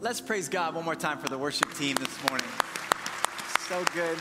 Let's praise God one more time for the worship team this morning. So good.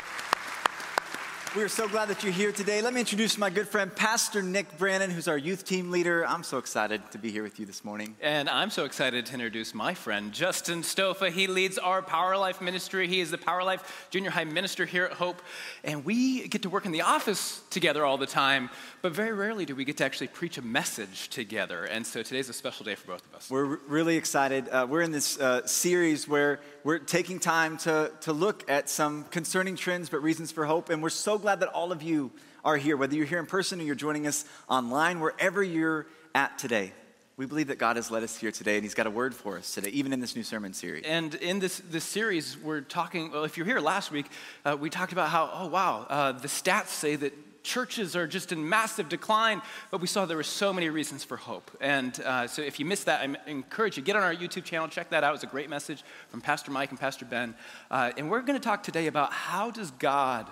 We are so glad that you're here today. Let me introduce my good friend, Pastor Nick Brannon, who's our youth team leader. I'm so excited to be here with you this morning. And I'm so excited to introduce my friend, Justin Stofa. He leads our Power Life ministry. He is the Power Life junior high minister here at Hope. And we get to work in the office together all the time, but very rarely do we get to actually preach a message together. And so today's a special day for both of us. We're really excited. Uh, we're in this uh, series where we're taking time to, to look at some concerning trends, but reasons for hope. And we're so glad that all of you are here, whether you're here in person or you're joining us online, wherever you're at today. We believe that God has led us here today, and He's got a word for us today, even in this new sermon series. And in this, this series, we're talking, well, if you're here last week, uh, we talked about how, oh, wow, uh, the stats say that churches are just in massive decline, but we saw there were so many reasons for hope. And uh, so if you missed that, I encourage you, get on our YouTube channel, check that out. It was a great message from Pastor Mike and Pastor Ben. Uh, and we're going to talk today about how does God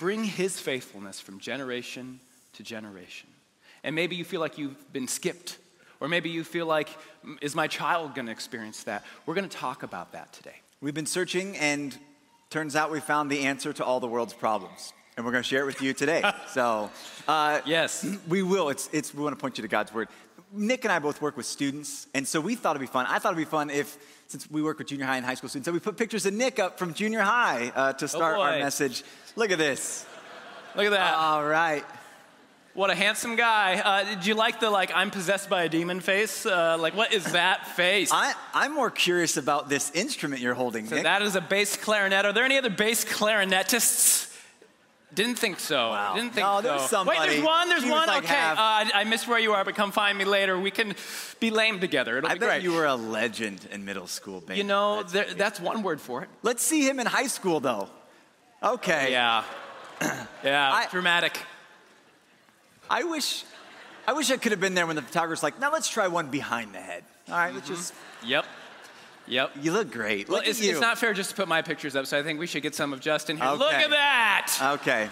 bring his faithfulness from generation to generation. And maybe you feel like you've been skipped, or maybe you feel like, is my child going to experience that? We're going to talk about that today. We've been searching, and turns out we found the answer to all the world's problems and we're going to share it with you today. so, uh, yes, we will. It's, it's, we want to point you to God's word. Nick and I both work with students, and so we thought it'd be fun. I thought it'd be fun if, since we work with junior high and high school students, so we put pictures of Nick up from junior high uh, to oh, start oh our message. Look at this. Look at that. All right. What a handsome guy. Uh, did you like the like I'm possessed by a demon face? Uh, like what is that face? I, am more curious about this instrument you're holding. So Nick. that is a bass clarinet. Are there any other bass clarinetists? Didn't think so. Wow. Didn't think no, so. there's somebody. Wait, there's one. There's one. Like okay, uh, I miss where you are, but come find me later. We can be lame together. It'll I be bet great. you were a legend in middle school, baby. You know, that's, there, that's, one word for it. Let's see him in high school, though. Okay. Yeah. yeah. I, dramatic. I wish, I wish I could have been there when the photographer's like, "Now let's try one behind the head." All right, mm-hmm. let's just. Yep. Yep. You look great. Well, look it's, it's, not fair just to put my pictures up, so I think we should get some of Justin here. Okay. Look at that. Okay.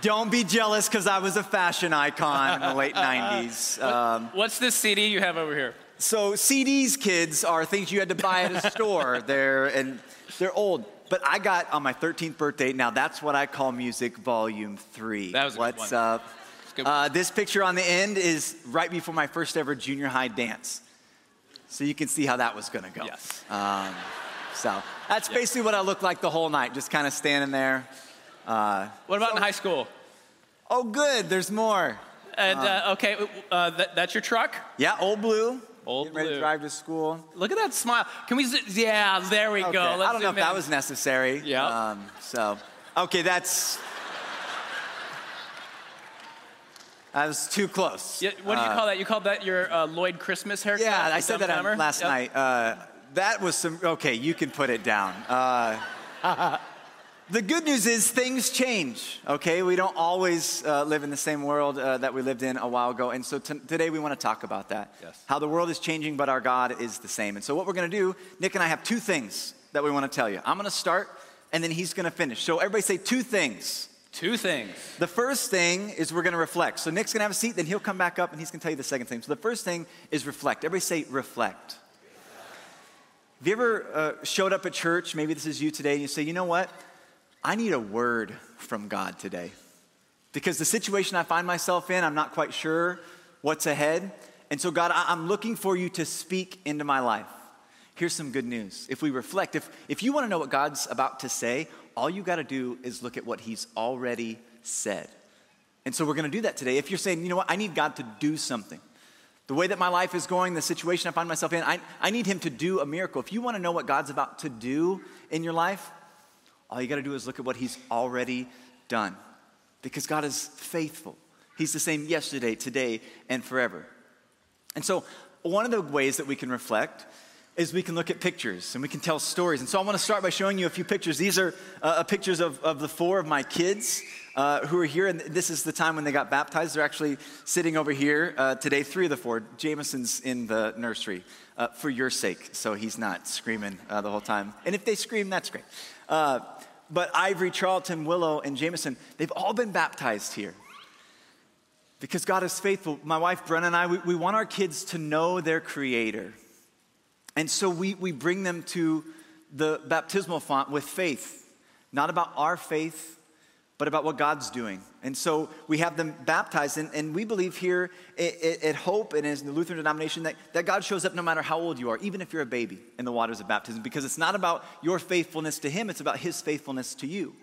Don't be jealous because I was a fashion icon in the late 90s. Um, What's this CD you have over here? So CDs, kids, are things you had to buy at a store. they're and they're old. But I got on my 13th birthday. Now that's what I call music, volume three. That was What's up? Uh, this picture on the end is right before my first ever junior high dance. So you can see how that was going to go. Yes. Um, so that's yep. basically what I looked like the whole night, just kind of standing there. Uh, what about so, in high school? Oh, good. There's more. And uh, uh okay, uh, that, that's your truck? Yeah, old blue. Old Ready blue. Ready to drive to school. Look at that smile. Can we? Yeah, there we okay. go. Let's I don't know if in. that was necessary. Yeah. Um, so, okay, that's. That was too close. Yeah, what do you uh, call that? You called that your uh, Lloyd Christmas haircut? Yeah, I said that last yep. night. Uh, that was some. Okay, you can put it down. Uh, the good news is things change, okay? We don't always uh, live in the same world uh, that we lived in a while ago. And so t- today we want to talk about that. Yes. How the world is changing, but our God is the same. And so what we're going to do, Nick and I have two things that we want to tell you. I'm going to start, and then he's going to finish. So everybody say two things. Two things. The first thing is we're going to reflect. So Nick's going to have a seat, then he'll come back up and he's going to tell you the second thing. So the first thing is reflect. Everybody say reflect. Have you ever uh, showed up at church? Maybe this is you today, and you say, you know what? I need a word from God today. Because the situation I find myself in, I'm not quite sure what's ahead. And so, God, I'm looking for you to speak into my life. Here's some good news. If we reflect, if, if you want to know what God's about to say, all you got to do is look at what He's already said. And so, we're going to do that today. If you're saying, you know what, I need God to do something. The way that my life is going, the situation I find myself in, I, I need Him to do a miracle. If you want to know what God's about to do in your life, all you got to do is look at what He's already done. Because God is faithful. He's the same yesterday, today, and forever. And so, one of the ways that we can reflect is we can look at pictures and we can tell stories. And so, I want to start by showing you a few pictures. These are uh, pictures of, of the four of my kids. Uh, who are here, and this is the time when they got baptized. They're actually sitting over here uh, today, three of the four. Jameson's in the nursery uh, for your sake, so he's not screaming uh, the whole time. And if they scream, that's great. Uh, but Ivory, Charlton, Willow, and Jameson, they've all been baptized here. Because God is faithful. My wife, Brenna, and I, we, we want our kids to know their Creator. And so we, we bring them to the baptismal font with faith, not about our faith, but about what God's doing. And so we have them baptized, and, and we believe here at, at, Hope and as the Lutheran denomination that, that God shows up no matter how old you are, even if you're a baby in the waters of baptism, because it's not about your faithfulness to Him, it's about His faithfulness to you.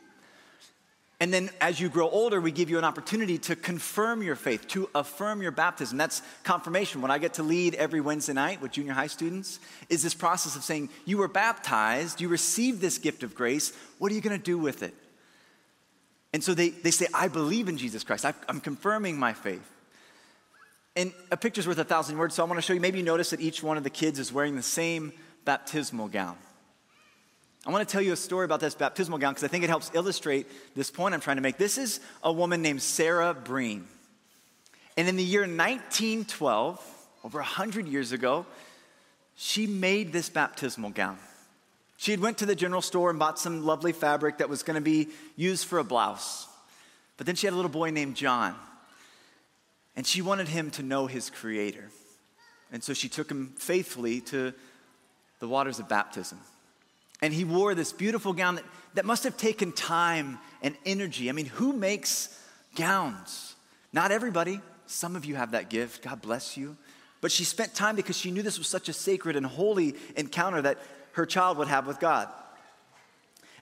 And then as you grow older, we give you an opportunity to confirm your faith, to affirm your baptism. That's confirmation. When I get to lead every Wednesday night with junior high students, is this process of saying, You were baptized, you received this gift of grace, what are you going to do with it? And so they, they say, I believe in Jesus Christ, I'm confirming my faith. And a picture's worth a thousand words, so I want to show you. Maybe you notice that each one of the kids is wearing the same baptismal gown. I want to tell you a story about this baptismal gown because I think it helps illustrate this point I'm trying to make. This is a woman named Sarah Breen. And in the year 1912, over 100 years ago, she made this baptismal gown. She had went to the general store and bought some lovely fabric that was going to be used for a blouse. But then she had a little boy named John. And she wanted him to know his creator. And so she took him faithfully to the waters of baptism. And he wore this beautiful gown that, that must have taken time and energy. I mean, who makes gowns? Not everybody. Some of you have that gift. God bless you. But she spent time because she knew this was such a sacred and holy encounter that her child would have with God.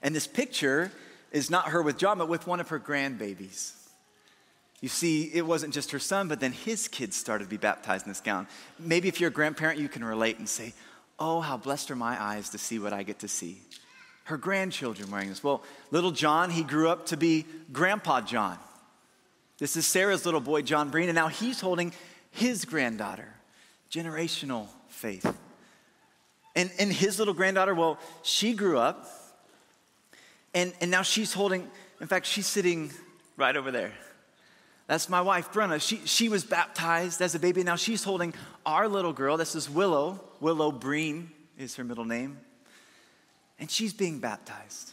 And this picture is not her with John, but with one of her grandbabies. You see, it wasn't just her son, but then his kids started to be baptized in this gown. Maybe if you're a grandparent, you can relate and say, Oh, how blessed are my eyes to see what I get to see. Her grandchildren wearing this. Well, little John, he grew up to be Grandpa John. This is Sarah's little boy, John Breen, and now he's holding his granddaughter. Generational faith. And, and his little granddaughter, well, she grew up, and, and now she's holding, in fact, she's sitting right over there. That's my wife, Brenna. She, she was baptized as a baby. Now she's holding our little girl. This is Willow. Willow Breen is her middle name. And she's being baptized.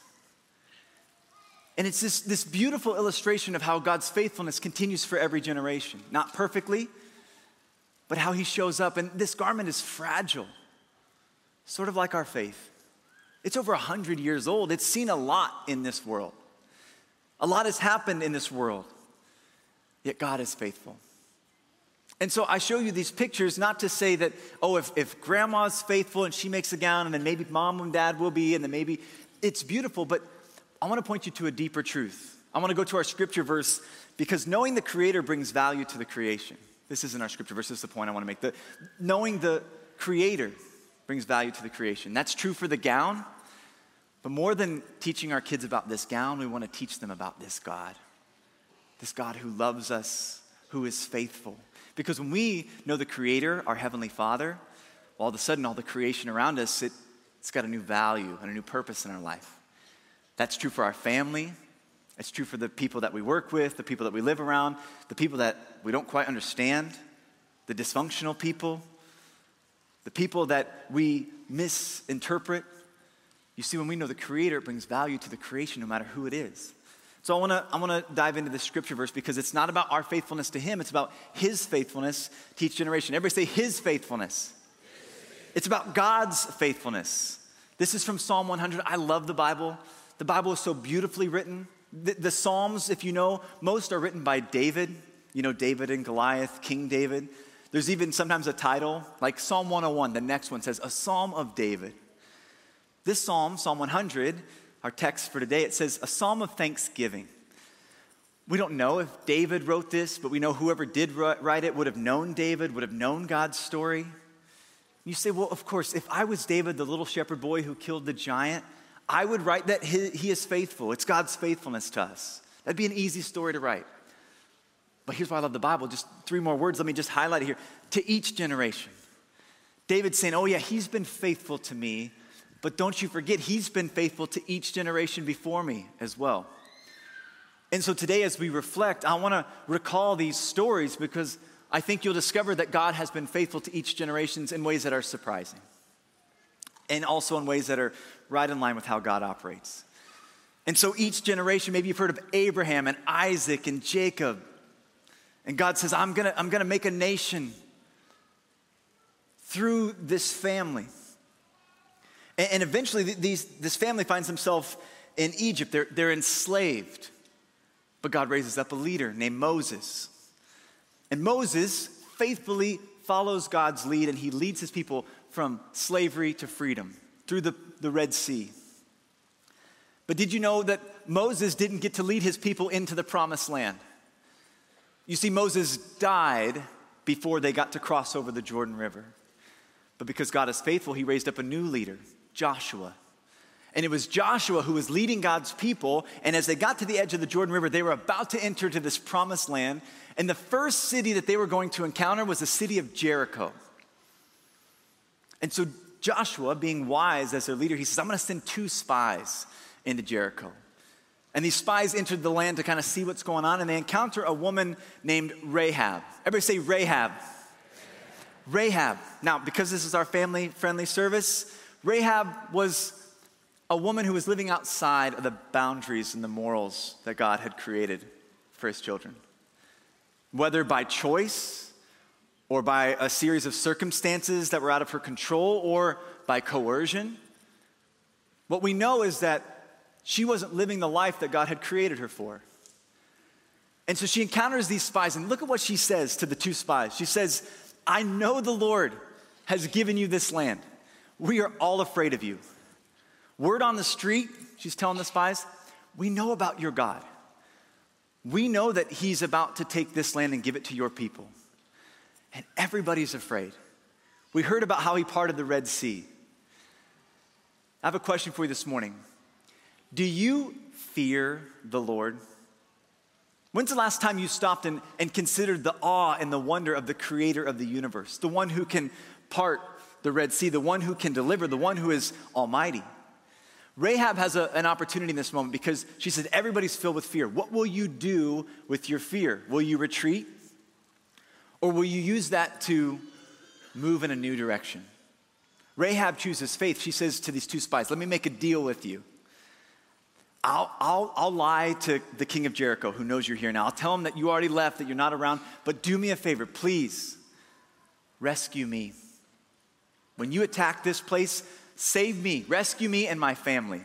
And it's this, this beautiful illustration of how God's faithfulness continues for every generation. Not perfectly, but how He shows up. And this garment is fragile, sort of like our faith. It's over 100 years old. It's seen a lot in this world. A lot has happened in this world. Yet God is faithful. And so I show you these pictures not to say that, oh, if, if grandma's faithful and she makes a gown, and then maybe mom and dad will be, and then maybe it's beautiful, but I want to point you to a deeper truth. I want to go to our scripture verse because knowing the Creator brings value to the creation. This isn't our scripture verse, this is the point I want to make. The, knowing the Creator brings value to the creation. That's true for the gown, but more than teaching our kids about this gown, we want to teach them about this God this God who loves us, who is faithful. Because when we know the Creator, our Heavenly Father, well, all of a sudden, all the creation around us, it, it's got a new value and a new purpose in our life. That's true for our family. It's true for the people that we work with, the people that we live around, the people that we don't quite understand, the dysfunctional people, the people that we misinterpret. You see, when we know the Creator, it brings value to the creation no matter who it is. So I want to I want to dive into this scripture verse because it's not about our faithfulness to him, it's about his faithfulness to each generation. Everybody say his faithfulness. It's about God's faithfulness. This is from Psalm 100. I love the Bible. The Bible is so beautifully written. The, the Psalms, if you know, most are written by David. You know, David and Goliath, King David. There's even sometimes a title, like Psalm 101, the next one says, A Psalm of David. This psalm, Psalm 100, our text for today, it says, a psalm of thanksgiving. We don't know if David wrote this, but we know whoever did write it would have known David, would have known God's story. You say, well, of course, if I was David, the little shepherd boy who killed the giant, I would write that he is faithful. It's God's faithfulness to us. That'd be an easy story to write. But here's why I love the Bible. Just three more words. Let me just highlight it here. To each generation. David's saying, Oh, yeah, he's been faithful to me but don't you forget, he's been faithful to each generation before me as well. And so today, as we reflect, I want to recall these stories because I think you'll discover that God has been faithful to each generation in ways that are surprising. And also in ways that are right in line with how God operates. And so each generation, maybe you've heard of Abraham and Isaac and Jacob. And God says, I'm gonna, I'm gonna make a nation through this family. And, eventually, these, this family finds themselves in Egypt. They're, they're enslaved. But God raises up a leader named Moses. And Moses faithfully follows God's lead and he leads his people from slavery to freedom through the, the Red Sea. But did you know that Moses didn't get to lead his people into the promised land? You see, Moses died before they got to cross over the Jordan River. But because God is faithful, he raised up a new leader, Joshua. And it was Joshua who was leading God's people. And as they got to the edge of the Jordan River, they were about to enter to this promised land. And the first city that they were going to encounter was the city of Jericho. And so Joshua, being wise as their leader, he says, I'm going to send two spies into Jericho. And these spies entered the land to kind of see what's going on, and they encounter a woman named Rahab. Everybody say Rahab. Rahab. Now, because this is our family friendly service, Rahab was a woman who was living outside of the boundaries and the morals that God had created for his children. Whether by choice or by a series of circumstances that were out of her control or by coercion, what we know is that she wasn't living the life that God had created her for. And so she encounters these spies, and look at what she says to the two spies. She says, I know the Lord has given you this land. We are all afraid of you. Word on the street, she's telling the spies, we know about your God. We know that he's about to take this land and give it to your people. And everybody's afraid. We heard about how he parted the Red Sea. I have a question for you this morning. Do you fear the Lord? When's the last time you stopped and, and considered the awe and the wonder of the creator of the universe, the one who can part the Red Sea, the one who can deliver, the one who is almighty? Rahab has a, an opportunity in this moment because she said, Everybody's filled with fear. What will you do with your fear? Will you retreat? Or will you use that to move in a new direction? Rahab chooses faith. She says to these two spies, Let me make a deal with you. I'll, I'll, I'll lie to the king of Jericho who knows you're here now. I'll tell him that you already left, that you're not around, but do me a favor, please rescue me. When you attack this place, save me, rescue me and my family.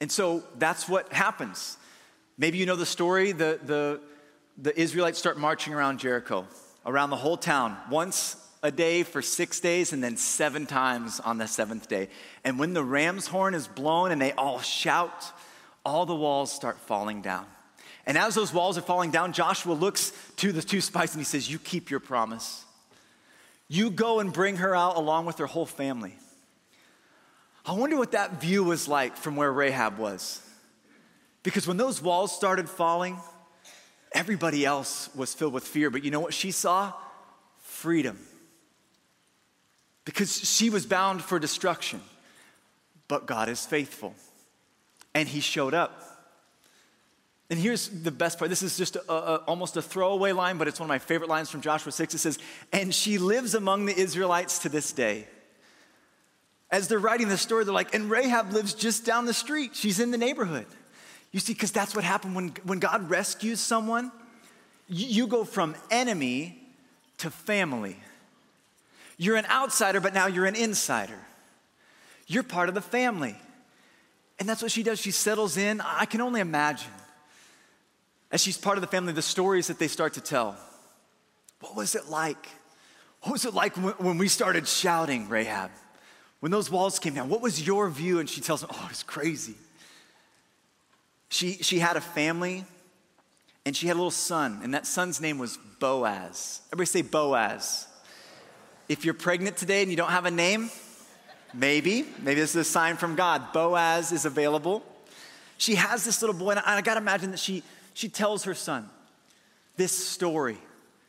And so that's what happens. Maybe you know the story. The, the, the Israelites start marching around Jericho, around the whole town. Once a day for six days and then seven times on the seventh day. And when the ram's horn is blown and they all shout, all the walls start falling down. And as those walls are falling down, Joshua looks to the two spies and he says, You keep your promise. You go and bring her out along with her whole family. I wonder what that view was like from where Rahab was. Because when those walls started falling, everybody else was filled with fear. But you know what she saw? Freedom because she was bound for destruction. But God is faithful. And he showed up. And here's the best part. This is just a, a, almost a throwaway line, but it's one of my favorite lines from Joshua 6. It says, And she lives among the Israelites to this day. As they're writing the story, they're like, And Rahab lives just down the street. She's in the neighborhood. You see, because that's what happened when, when God rescues someone. You, you go from enemy to family. You're an outsider, but now you're an insider. You're part of the family. And that's what she does. She settles in. I can only imagine, as she's part of the family, the stories that they start to tell. What was it like? What was it like when we started shouting, Rahab? When those walls came down, what was your view? And she tells me, oh, it's crazy. She, she had a family and she had a little son, and that son's name was Boaz. Everybody say Boaz. If you're pregnant today and you don't have a name, maybe, maybe this is a sign from God. Boaz is available. She has this little boy, and I, I gotta imagine that she, she tells her son this story.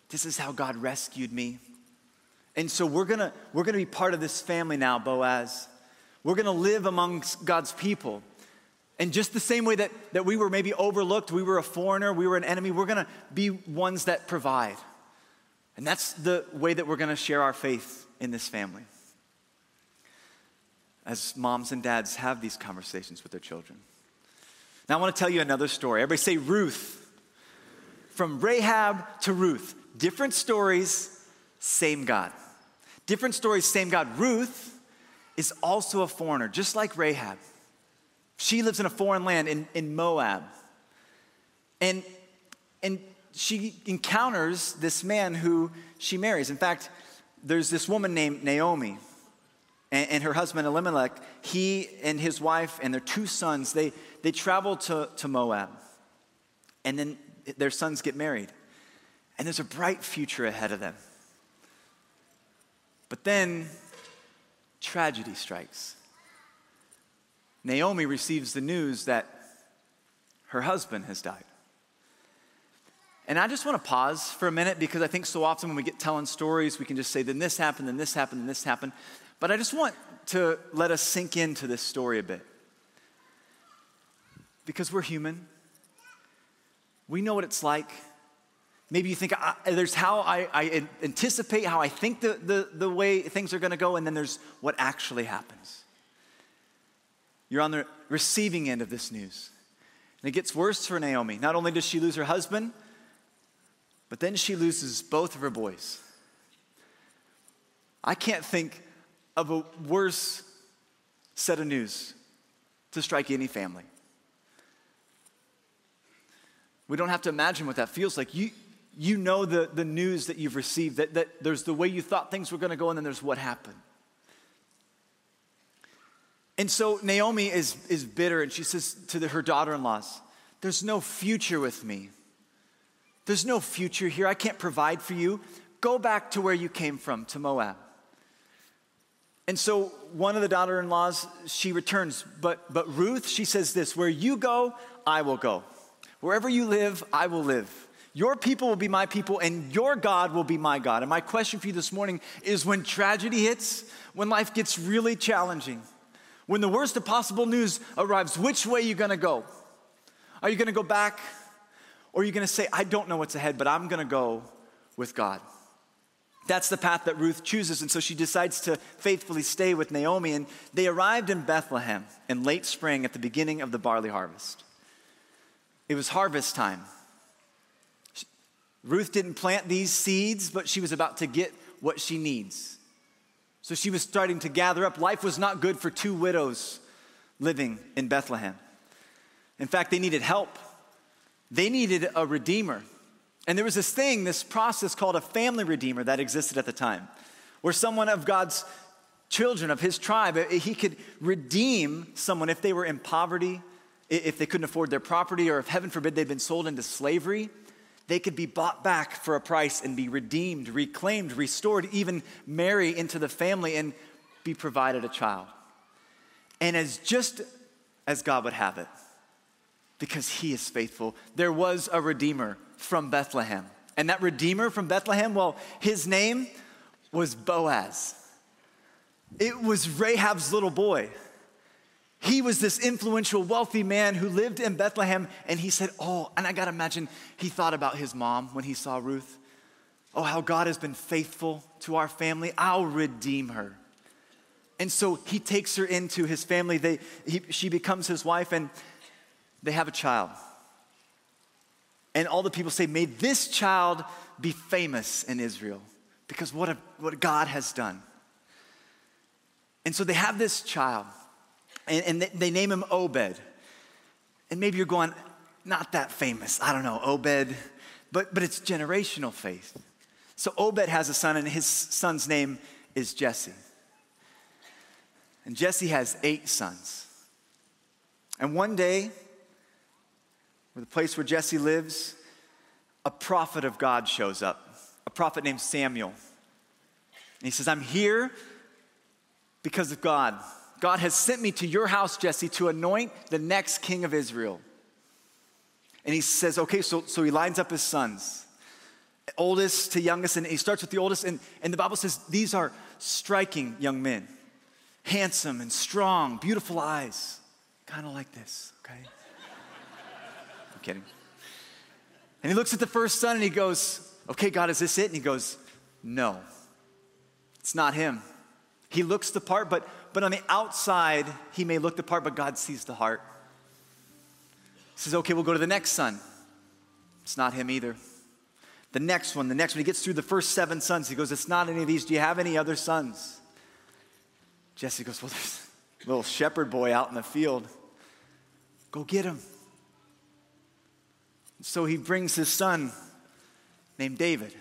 This is how God rescued me. And so we're gonna, we're gonna be part of this family now, Boaz. We're gonna live amongst God's people. And just the same way that, that we were maybe overlooked, we were a foreigner, we were an enemy, we're gonna be ones that provide. And that's the way that we're to share our faith in this family. As moms and dads have these conversations with their children. Now, I want to tell you another story. Everybody say Ruth. From Rahab to Ruth. Different stories, same God. Different stories, same God. Ruth is also a foreigner, just like Rahab. She lives in a foreign land in, in Moab. And, and she encounters this man who she marries. In fact, there's this woman named Naomi and, and, her husband Elimelech. He and his wife and their two sons, they, they travel to, to Moab. And then their sons get married. And there's a bright future ahead of them. But then tragedy strikes. Naomi receives the news that her husband has died. And I just want to pause for a minute because I think so often when we get telling stories, we can just say, then this happened, then this happened, then this happened. But I just want to let us sink into this story a bit. Because we're human. We know what it's like. Maybe you think there's how I, I, anticipate how I think the, the, the way things are going to go, and then there's what actually happens. You're on the receiving end of this news. And it gets worse for Naomi. Not only does she lose her husband, but then she loses both of her boys. I can't think of a worse set of news to strike any family. We don't have to imagine what that feels like. You, you know the, the news that you've received, that, that there's the way you thought things were going to go, and then there's what happened. And so Naomi is, is bitter, and she says to the, her daughter in laws, There's no future with me. There's no future here. I can't provide for you. Go back to where you came from, to Moab. And so one of the daughter in laws, she returns. But, but Ruth, she says this Where you go, I will go. Wherever you live, I will live. Your people will be my people, and your God will be my God. And my question for you this morning is when tragedy hits, when life gets really challenging, when the worst of possible news arrives, which way are you gonna go? Are you gonna go back? Or are you gonna say, I don't know what's ahead, but I'm gonna go with God? That's the path that Ruth chooses. And so she decides to faithfully stay with Naomi. And they arrived in Bethlehem in late spring at the beginning of the barley harvest. It was harvest time. Ruth didn't plant these seeds, but she was about to get what she needs. So she was starting to gather up. Life was not good for two widows living in Bethlehem. In fact, they needed help, they needed a redeemer. And there was this thing, this process called a family redeemer that existed at the time, where someone of God's children, of his tribe, eh, he could redeem someone if they were in poverty, if they couldn't afford their property, or if heaven forbid they'd been sold into slavery. They could be bought back for a price and be redeemed, reclaimed, restored, even marry into the family and be provided a child. And as just as God would have it, because he is faithful, there was a redeemer from Bethlehem. And that redeemer from Bethlehem, well, his name was Boaz. It was Rahab's little boy. He was this influential, wealthy man who lived in Bethlehem, and he said, Oh, and I gotta imagine he thought about his mom when he saw Ruth. Oh, how God has been faithful to our family. I'll redeem her. And so he takes her into his family. They, he, she becomes his wife, and they have a child. And all the people say, May this child be famous in Israel because what, a, what God has done. And so they have this child and, and they, they name him Obed. And maybe you're going, not that famous. I don't know, Obed, but, but it's generational faith. So Obed has a son, and his son's name is Jesse. And Jesse has eight sons. And one day, the place where Jesse lives, a prophet of God shows up, a prophet named Samuel. And he says, I'm here because of God. God has sent me to your house, Jesse, to anoint the next king of Israel. And he says, okay, so, so he lines up his sons, oldest to youngest, and he starts with the oldest. And, and the Bible says these are striking young men, handsome and strong, beautiful eyes, kind of like this, okay? Kidding. And he looks at the first son and he goes, okay, God, is this it? And he goes, no, it's not him. He looks the part, but but on the outside, he may look the part, but God sees the heart. He says, okay, we'll go to the next son. It's not him either. The next one, the next one, he gets through the first seven sons. He goes, It's not any of these. Do you have any other sons? Jesse goes, Well, there's a little shepherd boy out in the field. Go get him. So he brings his son named David.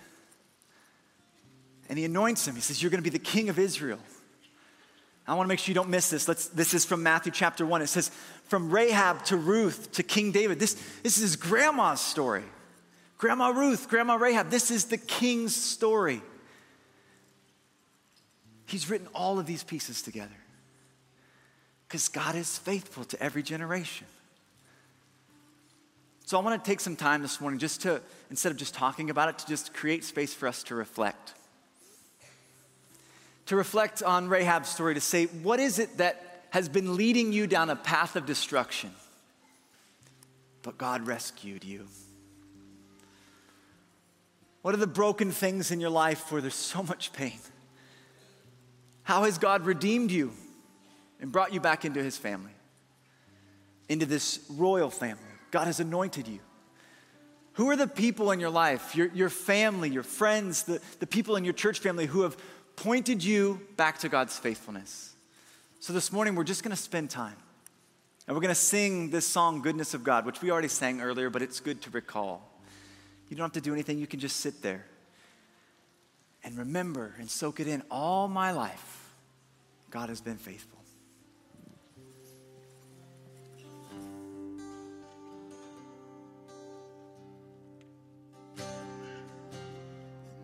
And he anoints him. He says, You're going to be the king of Israel. I want to make sure you don't miss this. Let's, this is from Matthew chapter 1. It says, From Rahab to Ruth to King David. This, this is grandma's story. Grandma Ruth, Grandma Rahab. This is the king's story. He's written all of these pieces together because God is faithful to every generation. So I want to take some time this morning just to, instead of just talking about it, to just create space for us to reflect. To reflect on Rahab's story, to say, what is it that has been leading you down a path of destruction? But God rescued you. What are the broken things in your life where there's so much pain? How has God redeemed you and brought you back into his family, into this royal family? God has anointed you. Who are the people in your life, your, your family, your friends, the, the people in your church family who have pointed you back to God's faithfulness? So this morning, we're just going to spend time. And we're going to sing this song, Goodness of God, which we already sang earlier, but it's good to recall. You don't have to do anything, you can just sit there and remember and soak it in. All my life, God has been faithful.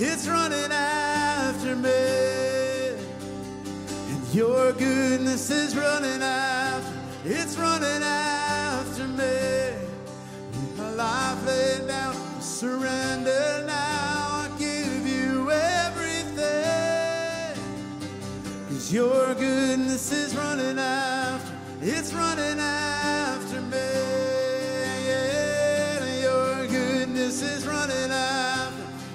it's running after me. And your goodness is running after, it's running after me. My life laid down, surrender now. I give you everything. Cause your goodness is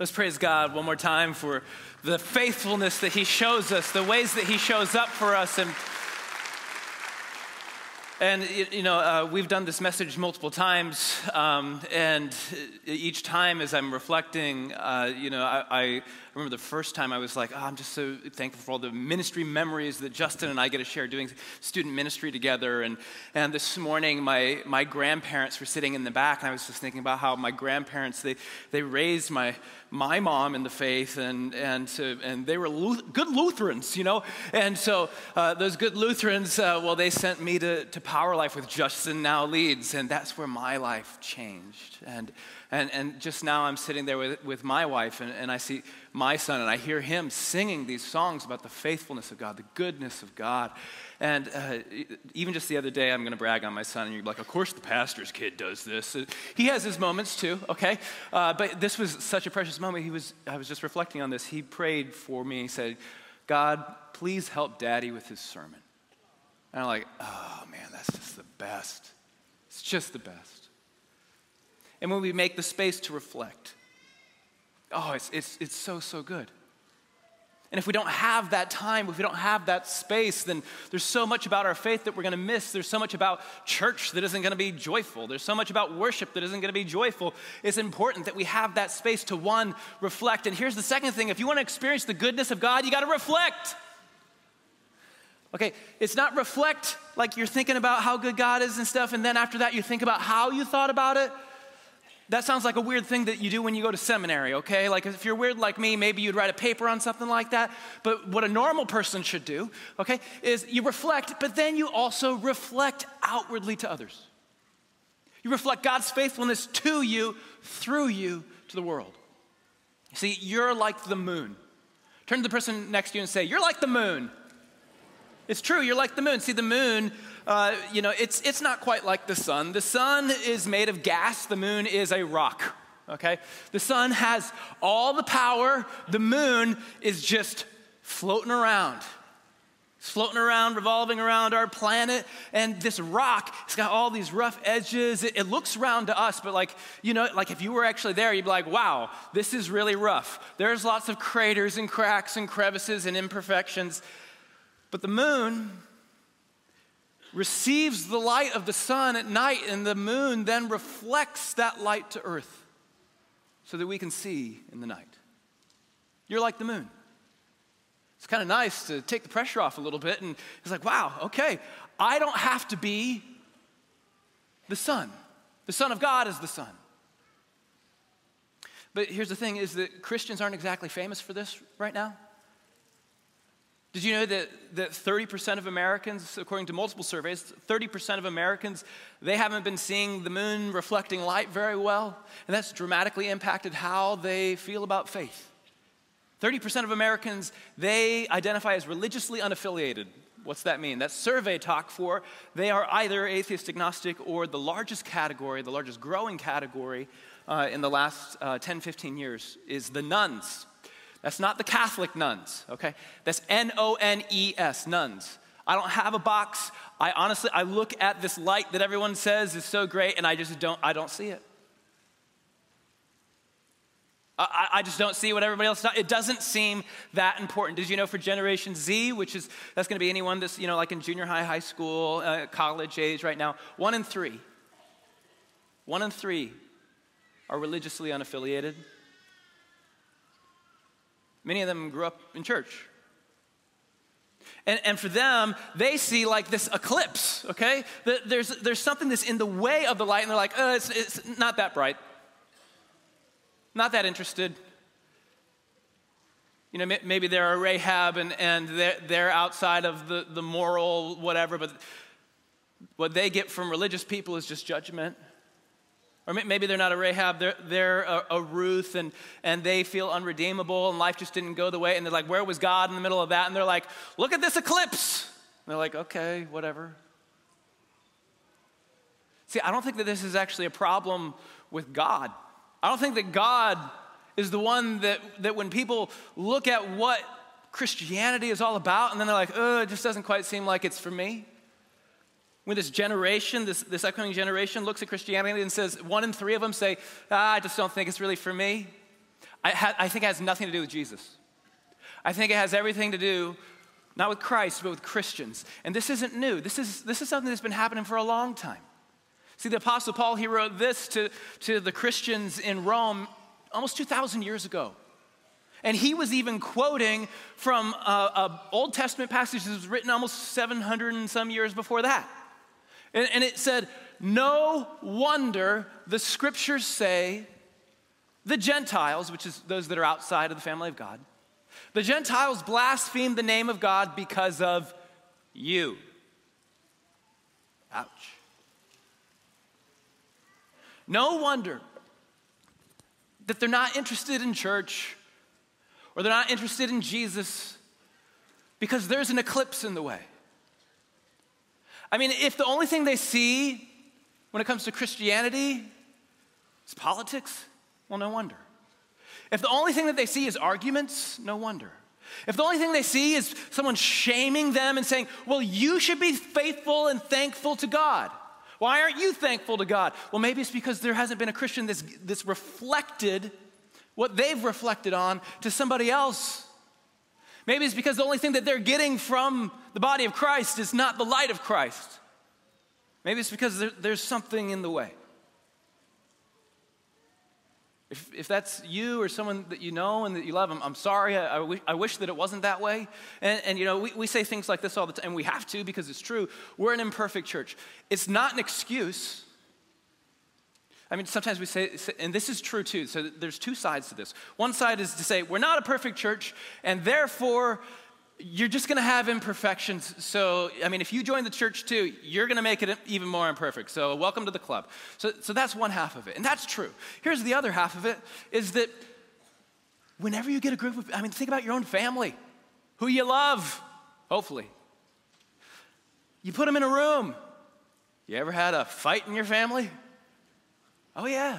Let's praise God one more time for the faithfulness that He shows us, the ways that He shows up for us. And, and you know, uh, we've done this message multiple times. Um, and each time as I'm reflecting, uh, you know, I, I remember the first time I was like, oh, I'm just so thankful for all the ministry memories that Justin and I get to share doing student ministry together. And, and this morning, my, my grandparents were sitting in the back, and I was just thinking about how my grandparents, they, they raised my, my mom in the faith, and, and, to, and they were Luth- good Lutherans, you know? And so uh, those good Lutherans, uh, well, they sent me to, to Power Life with Justin Now Leads, and that's where my life changed. And, and, and just now I'm sitting there with, with my wife, and, and I see my son, and I hear him singing these songs about the faithfulness of God, the goodness of God. And uh, even just the other day, I'm going to brag on my son, and you're like, of course the pastor's kid does this. Uh, He has his moments too, okay? Uh, but this was such a precious moment. He was, I was just reflecting on this. He prayed for me. He said, God, please help daddy with his sermon. And I'm like, oh man, that's just the best. It's just the best. And when we make the space to reflect, oh, it's, it's, it's so, so good. And if we don't have that time, if we don't have that space, then there's so much about our faith that we're going to miss. There's so much about church that isn't going to be joyful. There's so much about worship that isn't going to be joyful. It's important that we have that space to one, reflect. And here's the second thing if you want to experience the goodness of God, you got to reflect. Okay, it's not reflect like you're thinking about how good God is and stuff, and then after that you think about how you thought about it. That sounds like a weird thing that you do when you go to seminary, okay? Like if you're weird like me, maybe you'd write a paper on something like that. But what a normal person should do, okay, is you reflect, but then you also reflect outwardly to others. You reflect God's faithfulness to you, through you, to the world. See, you're like the moon. Turn to the person next to you and say, You're like the moon. It's true, you're like the moon. See, the moon, uh, you know, it's, it's not quite like the sun. The sun is made of gas, the moon is a rock, okay? The sun has all the power, the moon is just floating around. It's floating around, revolving around our planet, and this rock, it's got all these rough edges. It, it, looks round to us, but like, you know, like if you were actually there, you'd be like, wow, this is really rough. There's lots of craters and cracks and crevices and imperfections. But the moon receives the light of the sun at night, and the moon then reflects that light to earth so that we can see in the night. You're like the moon. It's kind of nice to take the pressure off a little bit. And it's like, wow, okay, I don't have to be the sun. The Son of God is the Son. But here's the thing is that Christians aren't exactly famous for this right now. Did you know that, that 30% of Americans, according to multiple surveys, 30% of Americans, they haven't been seeing the moon reflecting light very well? And that's dramatically impacted how they feel about faith. 30% of Americans, they identify as religiously unaffiliated. What's that mean? That's survey talk for they are either atheist agnostic or the largest category, the largest growing category uh, in the last uh, 10, 15 years is the nones. That's not the Catholic nuns, okay? That's N O N E S, nones. I don't have a box. I honestly, I look at this light that everyone says is so great and I just don't, I don't see it. I, I, just don't see what everybody else does. It doesn't seem that important. Did you know for Generation Z, which is, that's to be anyone that's, you know, like in junior high, high school, uh, college age right now, one in three, one in three are religiously unaffiliated. Many of them grew up in church. And, and for them, they see like this eclipse, okay? There's, there's something that's in the way of the light, and they're like, oh, it's, it's not that bright. Not that interested. You know, maybe they're a Rahab and, and they're, they're outside of the, the moral whatever, but what they get from religious people is just judgment. Or maybe they're not a Rahab, they're, they're a, a, Ruth and, and they feel unredeemable and life just didn't go the way. And they're like, Where was God in the middle of that? And they're like, Look at this eclipse. And they're like, Okay, whatever. See, I don't think that this is actually a problem with God. I don't think that God is the one that, that when people look at what Christianity is all about and then they're like, oh, it just doesn't quite seem like it's for me. When this generation, this, this upcoming generation, looks at Christianity and says, one in three of them say, ah, I just don't think it's really for me. I, ha- I think it has nothing to do with Jesus. I think it has everything to do not with Christ, but with Christians. And this isn't new. This is, this is something that's been happening for a long time. See, the Apostle Paul, he wrote this to, to the Christians in Rome almost 2,000 years ago. And he was even quoting from an Old Testament passage that was written almost 700 and some years before that. And, and it said, No wonder the scriptures say the Gentiles, which is those that are outside of the family of God, the Gentiles blaspheme the name of God because of you. Ouch. No wonder that they're not interested in church or they're not interested in Jesus because there's an eclipse in the way. I mean, if the only thing they see when it comes to Christianity is politics, well, no wonder. If the only thing that they see is arguments, no wonder. If the only thing they see is someone shaming them and saying, well, you should be faithful and thankful to God, why aren't you thankful to God? Well, maybe it's because there hasn't been a Christian that's, that's reflected what they've reflected on to somebody else. Maybe it's because the only thing that they're getting from the body of Christ is not the light of Christ. Maybe it's because there, there's something in the way. If, if that's you or someone that you know and that you love, I'm, I'm sorry. I, I, wish, I wish that it wasn't that way. And, and you know, we, we say things like this all the time, and we have to because it's true. We're an imperfect church. It's not an excuse. I mean, sometimes we say, and this is true too. So there's two sides to this. One side is to say, we're not a perfect church, and therefore, you're just going to have imperfections. So, I mean, if you join the church too, you're going to make it even more imperfect. So, welcome to the club. So, so that's one half of it, and that's true. Here's the other half of it is that whenever you get a group of, I mean, think about your own family, who you love, hopefully. You put them in a room. You ever had a fight in your family? Oh, yeah.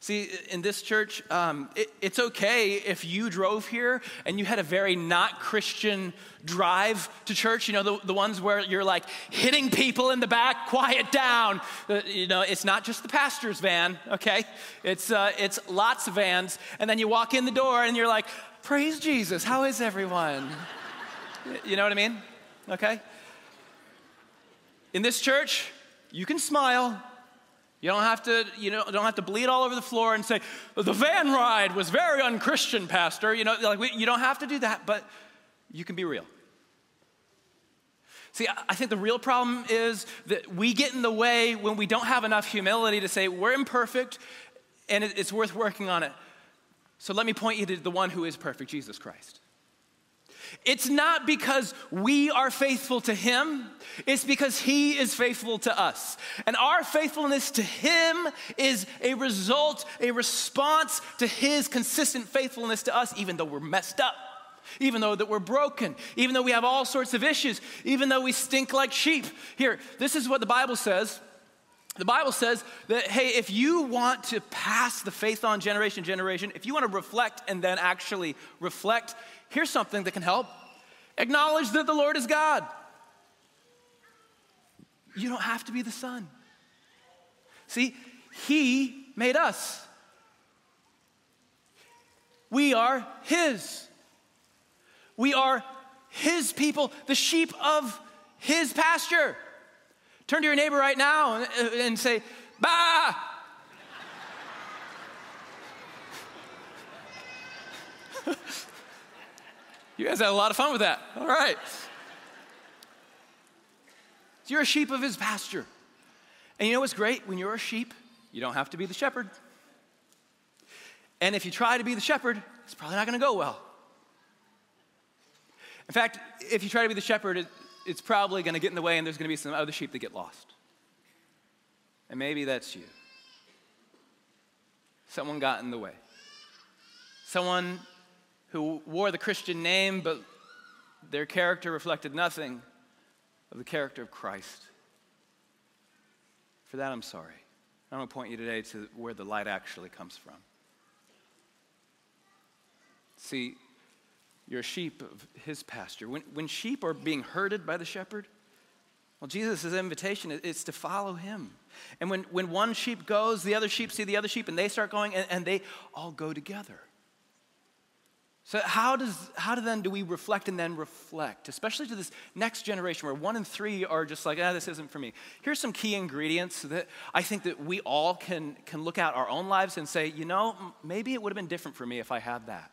See, in this church, um, it, it's okay if you drove here and you had a very not Christian drive to church. You know, the, the ones where you're like hitting people in the back, quiet down. Uh, you know, it's not just the pastor's van, okay? It's, uh, it's lots of vans. And then you walk in the door and you're like, Praise Jesus, how is everyone? you know what I mean? Okay? In this church, you can smile. You don't have to, you know, don't have to bleed all over the floor and say, the van ride was very unchristian, Pastor. You know, like we, you don't have to do that, but you can be real. See, I think the real problem is that we get in the way when we don't have enough humility to say, we're imperfect and it's worth working on it. So let me point you to the one who is perfect, Jesus Christ. It's not because we are faithful to Him, it's because He is faithful to us. And our faithfulness to Him is a result, a response to His consistent faithfulness to us, even though we're messed up. Even though that we're broken, even though we have all sorts of issues, even though we stink like sheep. Here, this is what the Bible says the Bible says that, hey, if you want to pass the faith on generation generation, if you want to reflect and then actually reflect, here's something that can help acknowledge that the Lord is God. You don't have to be the sun. See, He made us. We are His. We are His people, the sheep of His pasture. Turn to your neighbor right now and, say, Bah! You guys had a lot of fun with that. All right. You're a sheep of his pasture. And you know what's great? When you're a sheep, you don't have to be the shepherd. And if you try to be the shepherd, it's probably not going to go well. In fact, if you try to be the shepherd, it, it's probably going to get in the way, and there's going to be some other sheep that get lost. And maybe that's you. Someone got in the way. Someone who wore the Christian name, but their character reflected nothing of the character of Christ. For that, I'm sorry. I'm going to point you today to where the light actually comes from. See, you're a sheep of his pasture. When, when sheep are being herded by the shepherd, well, Jesus' invitation is to follow him. And when, when one sheep goes, the other sheep see the other sheep and they start going and, and they all go together. So how does how do then do we reflect and then reflect, especially to this next generation where one and three are just like, ah, this isn't for me. Here's some key ingredients that I think that we all can can look at our own lives and say, you know, maybe it would have been different for me if I had that.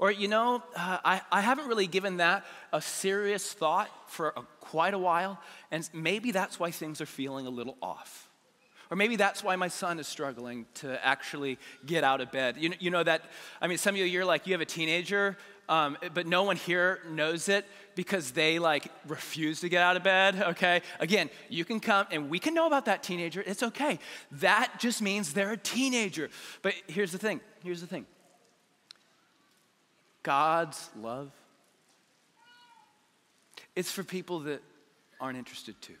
Or, you know, uh, I, I haven't really given that a serious thought for a, quite a while, and maybe that's why things are feeling a little off. Or maybe that's why my son is struggling to actually get out of bed. You, you know that, I mean, some of you, you're like, you have a teenager, um, but no one here knows it because they like refuse to get out of bed, okay? Again, you can come and we can know about that teenager. It's okay. That just means they're a teenager. But here's the thing here's the thing God's love, it's for people that aren't interested too.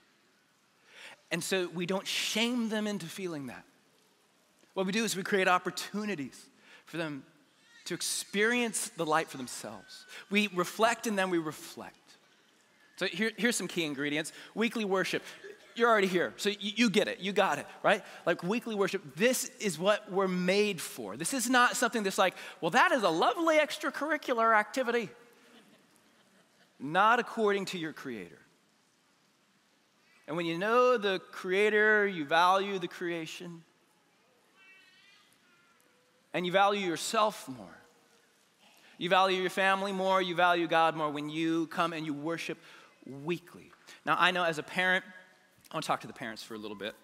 And so we don't shame them into feeling that. What we do is we create opportunities for them to experience the light for themselves. We reflect and then we reflect. So here, here's some key ingredients weekly worship. You're already here, so you, you get it, you got it, right? Like weekly worship, this is what we're made for. This is not something that's like, well, that is a lovely extracurricular activity. Not according to your Creator. And when you know the Creator, you value the creation, and you value yourself more. You value your family more, you value God more when you come and you worship weekly. Now, I know as a parent, I want to talk to the parents for a little bit.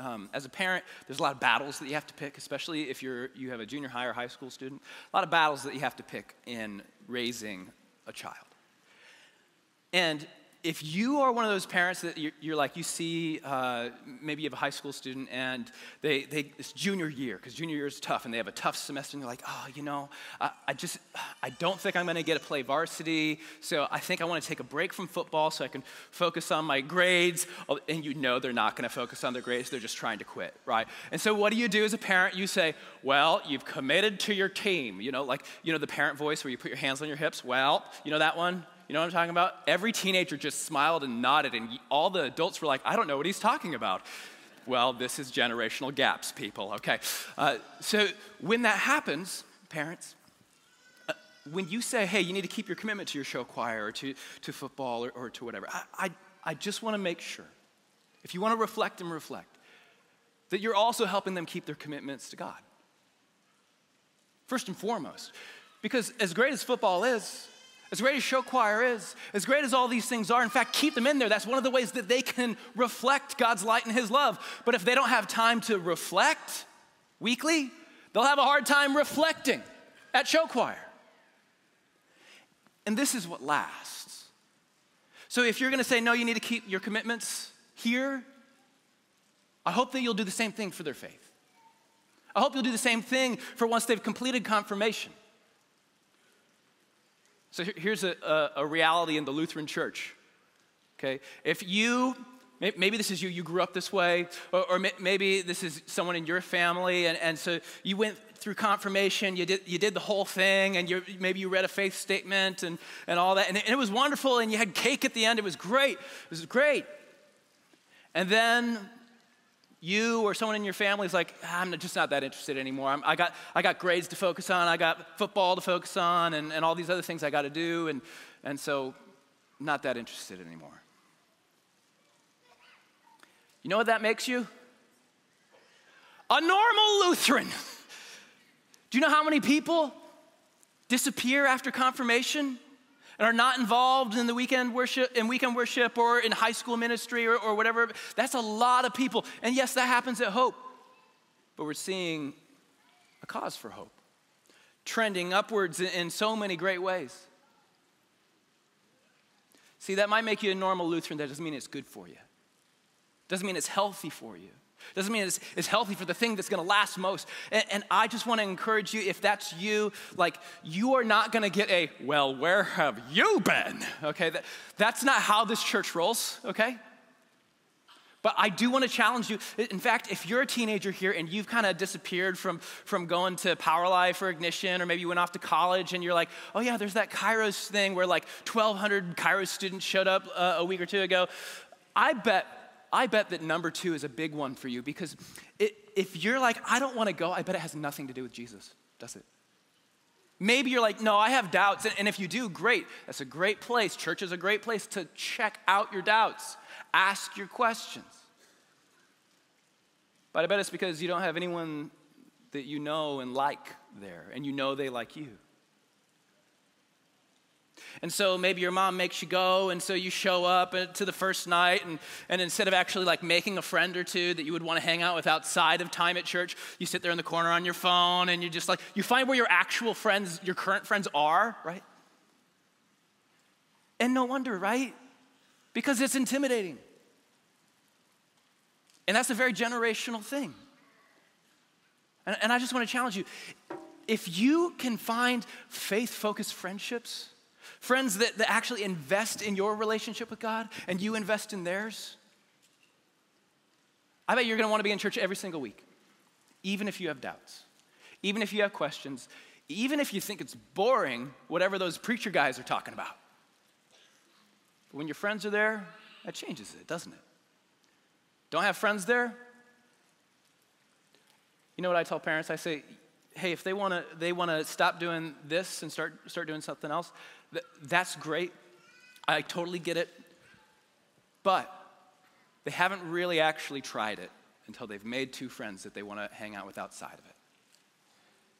Um, as a parent, there's a lot of battles that you have to pick, especially if you're, you have a junior high or high school student. A lot of battles that you have to pick in raising a child. And if you are one of those parents that you're, you're like, you see, uh, maybe you have a high school student and they, they it's junior year, because junior year is tough and they have a tough semester and you're like, oh, you know, I, I just, I don't think I'm going to get to play varsity, so I think I want to take a break from football so I can focus on my grades. Oh, and you know they're not going to focus on their grades, they're just trying to quit, right? And so what do you do as a parent? You say, well, you've committed to your team. You know, like, you know, the parent voice where you put your hands on your hips. Well, you know that one? You know what I'm talking about? Every teenager just smiled and nodded, and all the adults were like, I don't know what he's talking about. Well, this is generational gaps, people, okay? Uh, so when that happens, parents, uh, when you say, hey, you need to keep your commitment to your show choir or to, to football or, or to whatever, I, I, I just want to make sure, if you want to reflect and reflect, that you're also helping them keep their commitments to God. First and foremost, because as great as football is, as great as show choir is, as great as all these things are, in fact, keep them in there. That's one of the ways that they can reflect God's light and His love. But if they don't have time to reflect weekly, they'll have a hard time reflecting at show choir. And this is what lasts. So if you're gonna say, no, you need to keep your commitments here, I hope that you'll do the same thing for their faith. I hope you'll do the same thing for once they've completed confirmation. So here's a, a, a reality in the Lutheran church. Okay? If you Maybe this is you, you grew up this way, or, or, maybe this is someone in your family, and, and so you went through confirmation, you did, you did the whole thing, and maybe you read a faith statement and, and all that, and and it was wonderful, and you had cake at the end, it was great, it was great. And then you or someone in your family is like, I'm just not that interested anymore. I'm, i got, I got grades to focus on, I got football to focus on, and, and all these other things I got to do, and, and so not that interested anymore. You know what that makes you? A normal Lutheran. Do you know how many people disappear after confirmation? And are not involved in the weekend worship, in weekend worship or in high school ministry or, or whatever, that's a lot of people. And yes, that happens at Hope. But we're seeing a cause for hope, trending upwards in, in so many great ways. See, that might make you a normal Lutheran, that doesn't mean it's good for you. Doesn't mean it's healthy for you. Doesn't mean it's, it's healthy for the thing that's gonna last most. And, and I just wanna encourage you, if that's you, like, you are not gonna get a, well, where have you been? Okay, that, that's not how this church rolls, okay? But I do want to challenge you. In fact, if you're a teenager here and you've kind of disappeared from, from going to Power Life or Ignition, or maybe you went off to college and you're like, oh yeah, there's that Kairos thing where like 1,200 Kairos students showed up uh, a week or two ago. I bet I bet that number two is a big one for you because it, if you're like, I don't want to go, I bet it has nothing to do with Jesus, does it? Maybe you're like, no, I have doubts. And if you do, great. That's a great place. Church is a great place to check out your doubts, ask your questions. But I bet it's because you don't have anyone that you know and like there, and you know they like you. And so maybe your mom makes you go, and so you show up uh, to the first night, and, and instead of actually like making a friend or two that you would want to hang out with outside of time at church, you sit there in the corner on your phone, and you just like, you find where your actual friends, your current friends are, right? And no wonder, right? Because it's intimidating. And that's a very generational thing. And, and I just want to challenge you if you can find faith focused friendships, Friends that, that actually invest in your relationship with God and you invest in theirs. I bet you're going to want to be in church every single week, even if you have doubts, even if you have questions, even if you think it's boring, whatever those preacher guys are talking about. But when your friends are there, that changes it, doesn't it? Don't have friends there? You know what I tell parents? I say, hey, if they want to they want to stop doing this and start start doing something else, that's great. I totally get it. But they haven't really actually tried it until they've made two friends that they want to hang out with outside of it.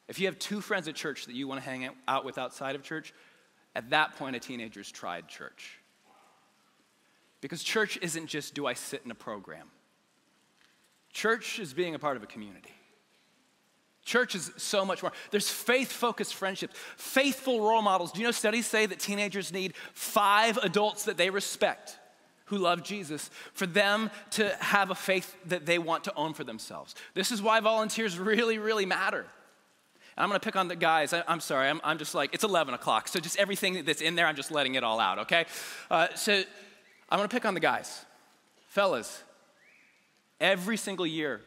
If you have two friends at church that you want to hang out with outside of church, at that point, a teenager's tried church. Because church isn't just do I sit in a program? Church is being a part of a community. Church is so much more. There's faith focused friendships, faithful role models. Do you know studies say that teenagers need five adults that they respect who love Jesus for them to have a faith that they want to own for themselves? This is why volunteers really, really matter. I'm gonna pick on the guys. I, am sorry, I'm, I'm, just like, it's 11 o'clock, so just everything that's in there, I'm just letting it all out, okay? Uh, so I'm gonna pick on the guys. Fellas, every single year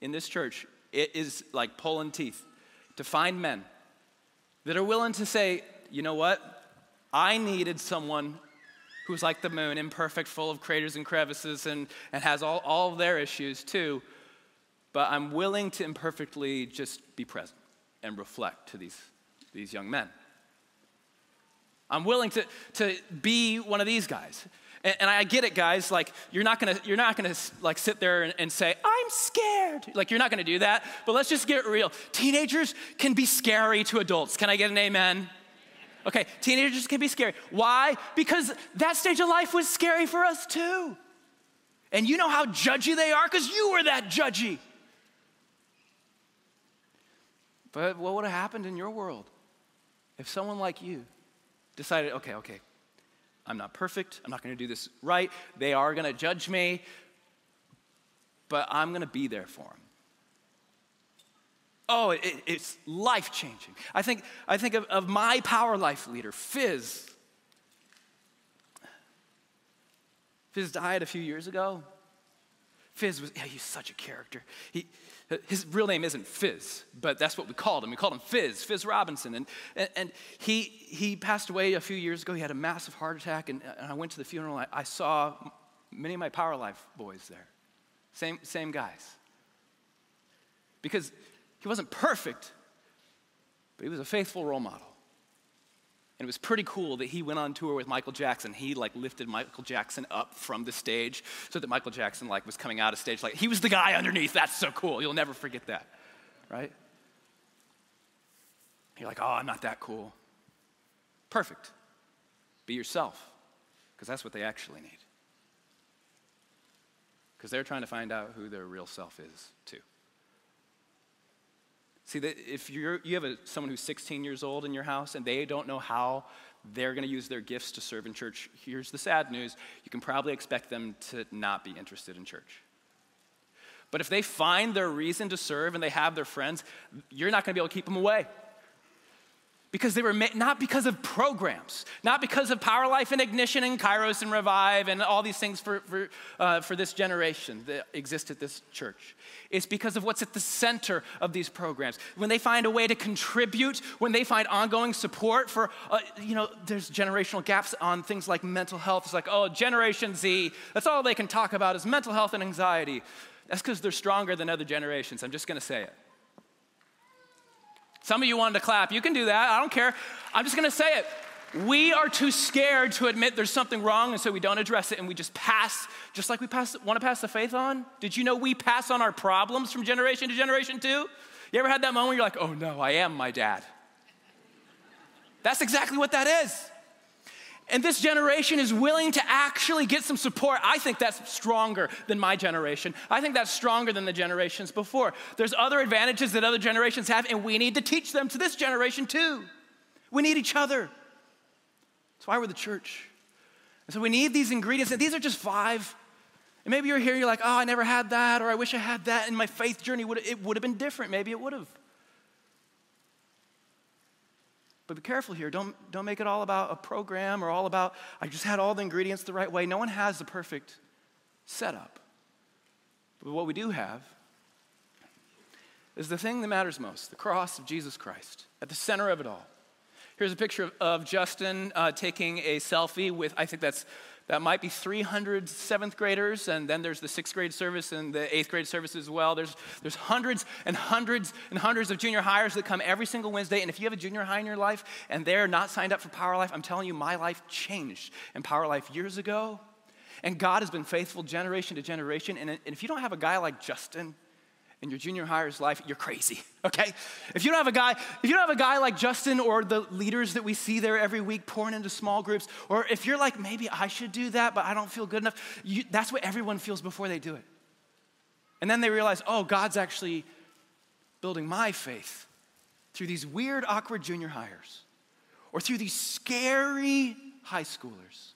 in this church, it is like pulling teeth to find men that are willing to say, you know what? I needed someone who's like the moon, imperfect, full of craters and crevices, and, and has all, all their issues too. But I'm willing to imperfectly just be present and reflect to these, these young men. I'm willing to, to be one of these guys. And, and, I get it, guys. Like, you're not gonna, you're not gonna like sit there and, and say, I'm scared. Like, you're not gonna do that. But let's just get real. Teenagers can be scary to adults. Can I get an amen? Okay, teenagers can be scary. Why? Because that stage of life was scary for us too. And you know how judgy they are because you were that judgy. But what would have happened in your world if someone like you decided, okay, okay, I'm not perfect. I'm not going to do this right. They are going to judge me, but I'm going to be there for them. Oh, it, it's life changing. I think, I think of, of my power life leader, Fizz. Fizz died a few years ago. Fizz was, yeah, he's such a character. He, his real name isn't Fizz, but that's what we called him. We called him Fizz, Fizz Robinson. And, and, and he, he passed away a few years ago. He had a massive heart attack, and, and I went to the funeral. I, I saw many of my Power Life boys there. Same, same guys. Because he wasn't perfect, but he was a faithful role model. And it was pretty cool that he went on tour with Michael Jackson. He like lifted Michael Jackson up from the stage so that Michael Jackson like was coming out of stage like he was the guy underneath. That's so cool. You'll never forget that. Right? You're like, "Oh, I'm not that cool." Perfect. Be yourself because that's what they actually need. Because they're trying to find out who their real self is, too. See, that if you're, you have a, someone who's 16 years old in your house and they don't know how they're going to use their gifts to serve in church, here's the sad news you can probably expect them to not be interested in church. But if they find their reason to serve and they have their friends, you're not going to be able to keep them away because they were made, not because of programs, not because of Power Life and Ignition and Kairos and Revive and all these things for, for, uh, for this generation that exist at this church. It's because of what's at the center of these programs. When they find a way to contribute, when they find ongoing support for, uh, you know, there's generational gaps on things like mental health. It's like, oh, Generation Z, that's all they can talk about is mental health and anxiety. That's because they're stronger than other generations. I'm just gonna say it. Some of you wanted to clap. You can do that. I don't care. I'm just going to say it. We are too scared to admit there's something wrong, and so we don't address it, and we just pass, just like we pass, want to pass the faith on. Did you know we pass on our problems from generation to generation too? You ever had that moment where you're like, oh no, I am my dad? That's exactly what that is and this generation is willing to actually get some support, I think that's stronger than my generation. I think that's stronger than the generations before. There's other advantages that other generations have, and we need to teach them to this generation too. We need each other. That's why we're the church. And so we need these ingredients, and these are just five. And maybe you're here, you're like, oh, I never had that, or I wish I had that, and my faith journey would it would have been different. Maybe it would have. But be careful here. Don't, don't make it all about a program or all about, I just had all the ingredients the right way. No one has the perfect setup. But what we do have is the thing that matters most the cross of Jesus Christ at the center of it all. Here's a picture of, of Justin uh, taking a selfie with, I think that's that might be 300 seventh graders, and then there's the sixth grade service and the eighth grade service as well. There's, there's hundreds and hundreds and hundreds of junior highers that come every single Wednesday. And if you have a junior high in your life and they're not signed up for Power Life, I'm telling you, my life changed in Power Life years ago. And God has been faithful generation to generation. And, and if you don't have a guy like Justin, in your junior higher's life, you're crazy, okay? If you don't have a guy, if you don't have a guy like Justin or the leaders that we see there every week pouring into small groups, or if you're like, maybe I should do that, but I don't feel good enough, you, that's what everyone feels before they do it. And then they realize, oh, God's actually building my faith through these weird, awkward junior highers or through these scary high schoolers.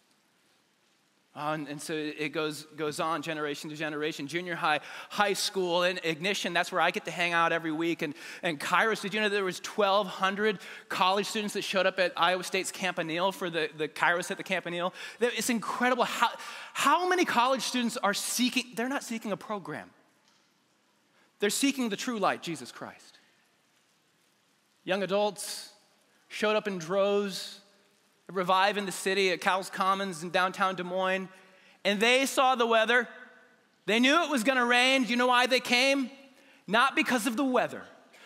Uh, and, and, so it goes, goes on generation to generation. Junior high, high school, and Ignition, that's where I get to hang out every week. And, and Kairos, did you know there was 1,200 college students that showed up at Iowa State's Campanile for the, the Kairos at the Campanile? It's incredible how, how many college students are seeking, they're not seeking a program. They're seeking the true light, Jesus Christ. Young adults showed up in droves Revive in the city at Cowles Commons in downtown Des Moines, and they saw the weather. They knew it was going to rain. Do you know why they came? Not because of the weather,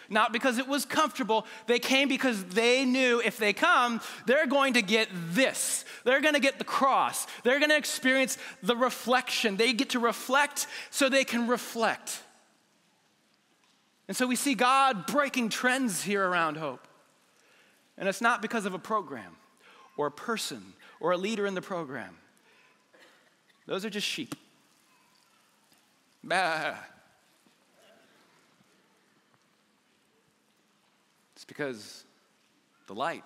not because it was comfortable. They came because they knew if they come, they're going to get this. They're going to get the cross. They're going to experience the reflection. They get to reflect so they can reflect. And so we see God breaking trends here around hope. And it's not because of a program or a person or a leader in the program. Those are just sheep. Bah. It's because the light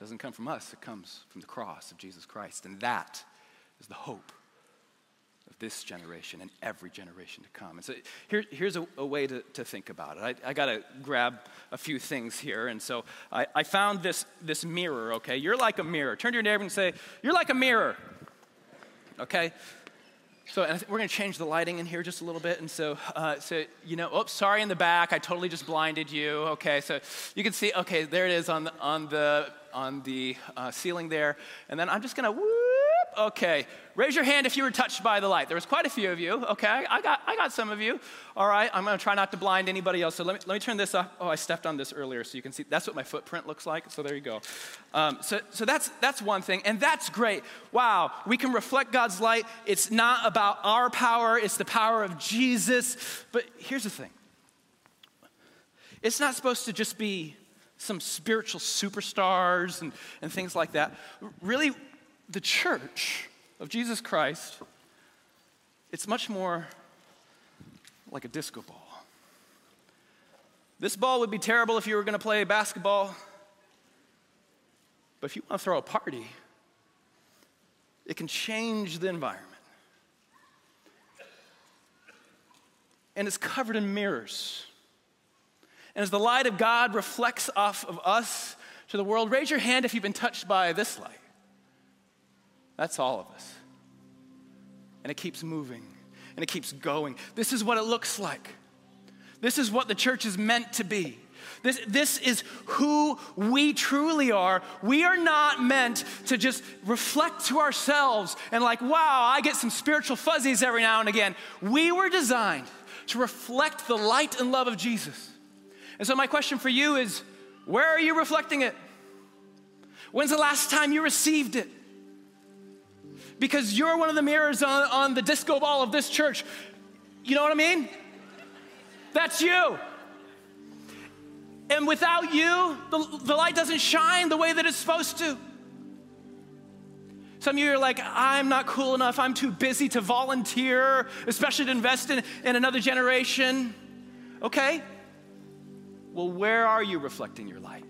doesn't come from us, it comes from the cross of Jesus Christ. And that is the hope this generation and every generation to come. And so here, here's a, a way to, to think about it. I, I got to grab a few things here. And so I, I found this, this mirror, okay? You're like a mirror. Turn to your neighbor and say, You're like a mirror, okay? So we're going to change the lighting in here just a little bit. And so, uh, so you know, oops, sorry in the back. I totally just blinded you. Okay, so you can see, okay, there it is on the, on the, on the uh, ceiling there. And then I'm just going to, Okay. Raise your hand if you were touched by the light. There was quite a few of you. Okay. I got, I got some of you. All right. I'm to try not to blind anybody else. So let me, let me turn this off. Oh, I stepped on this earlier so you can see. That's what my footprint looks like. So there you go. Um, so so that's, that's one thing. And that's great. Wow. We can reflect God's light. It's not about our power, it's the power of Jesus. But here's the thing it's not supposed to just be some spiritual superstars and, and things like that. Really, the church of Jesus Christ, it's much more like a disco ball. This ball would be terrible if you were going to play basketball, but if you want to throw a party, it can change the environment. And it's covered in mirrors. And as the light of God reflects off of us to the world, raise your hand if you've been touched by this light. That's all of us. And it keeps moving and it keeps going. This is what it looks like. This is what the church is meant to be. This, this is who we truly are. We are not meant to just reflect to ourselves and, like, wow, I get some spiritual fuzzies every now and again. We were designed to reflect the light and love of Jesus. And so, my question for you is where are you reflecting it? When's the last time you received it? Because you're one of the mirrors on, on the disco ball of this church. You know what I mean? That's you. And without you, the, the light doesn't shine the way that it's supposed to. Some of you are like, I'm not cool enough. I'm too busy to volunteer, especially to invest in, in another generation. Okay. Well, where are you reflecting your light?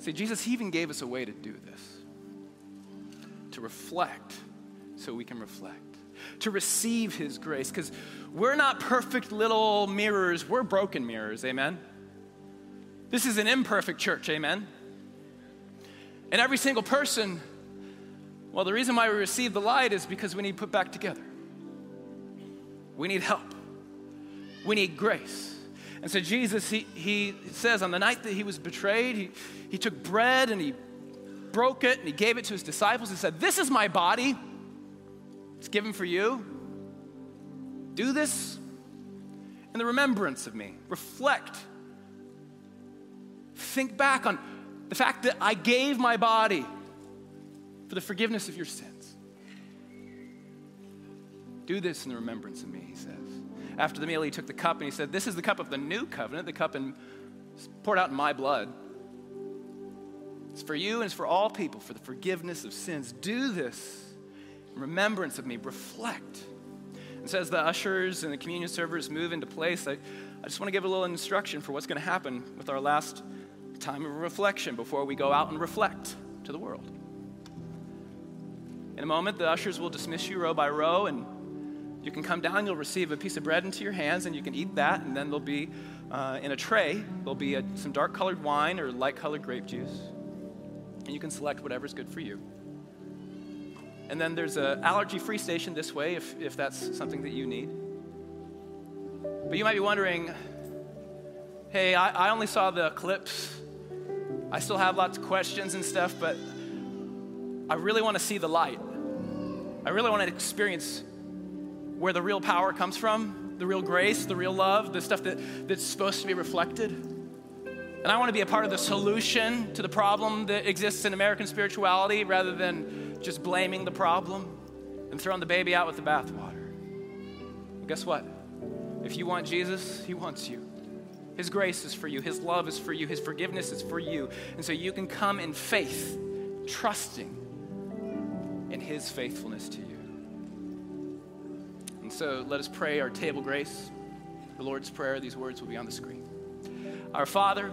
See, Jesus even gave us a way to do this to reflect so we can reflect, to receive His grace, because we're not perfect little mirrors, we're broken mirrors, amen? This is an imperfect church, amen? And every single person, well, the reason why we receive the light is because we need put back together. We need help. We need grace. And so Jesus, he, he says on the night that he was betrayed, he, he took bread and he broke it and he gave it to his disciples and said, This is my body. It's given for you. Do this in the remembrance of me. Reflect. Think back on the fact that I gave my body for the forgiveness of your sins. Do this in the remembrance of me, he says. After the meal, he took the cup and he said, This is the cup of the new covenant, the cup in, poured out in my blood. It's for you and it's for all people for the forgiveness of sins. Do this in remembrance of me, reflect. And so as the ushers and the communion servers move into place, I, I just want to give a little instruction for what's going to happen with our last time of reflection before we go out and reflect to the world. In a moment, the ushers will dismiss you row by row, and you can come down, you'll receive a piece of bread into your hands, and you can eat that, and then there'll be uh, in a tray, there'll be a, some dark colored wine or light colored grape juice, and you can select whatever's good for you. And then there's an allergy free station this way if, if that's something that you need. But you might be wondering hey, I, I only saw the clips. I still have lots of questions and stuff, but I really want to see the light. I really want to experience where the real power comes from, the real grace, the real love, the stuff that, that's supposed to be reflected. And I want to be a part of the solution to the problem that exists in American spirituality rather than just blaming the problem and throwing the baby out with the bathwater. Well, guess what? If you want Jesus, He wants you. His grace is for you, His love is for you, His forgiveness is for you. And so you can come in faith, trusting in His faithfulness to you. And so let us pray our table grace, the Lord's Prayer. These words will be on the screen. Our Father,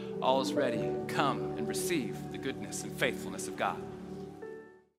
All is ready. Come and receive the goodness and faithfulness of God.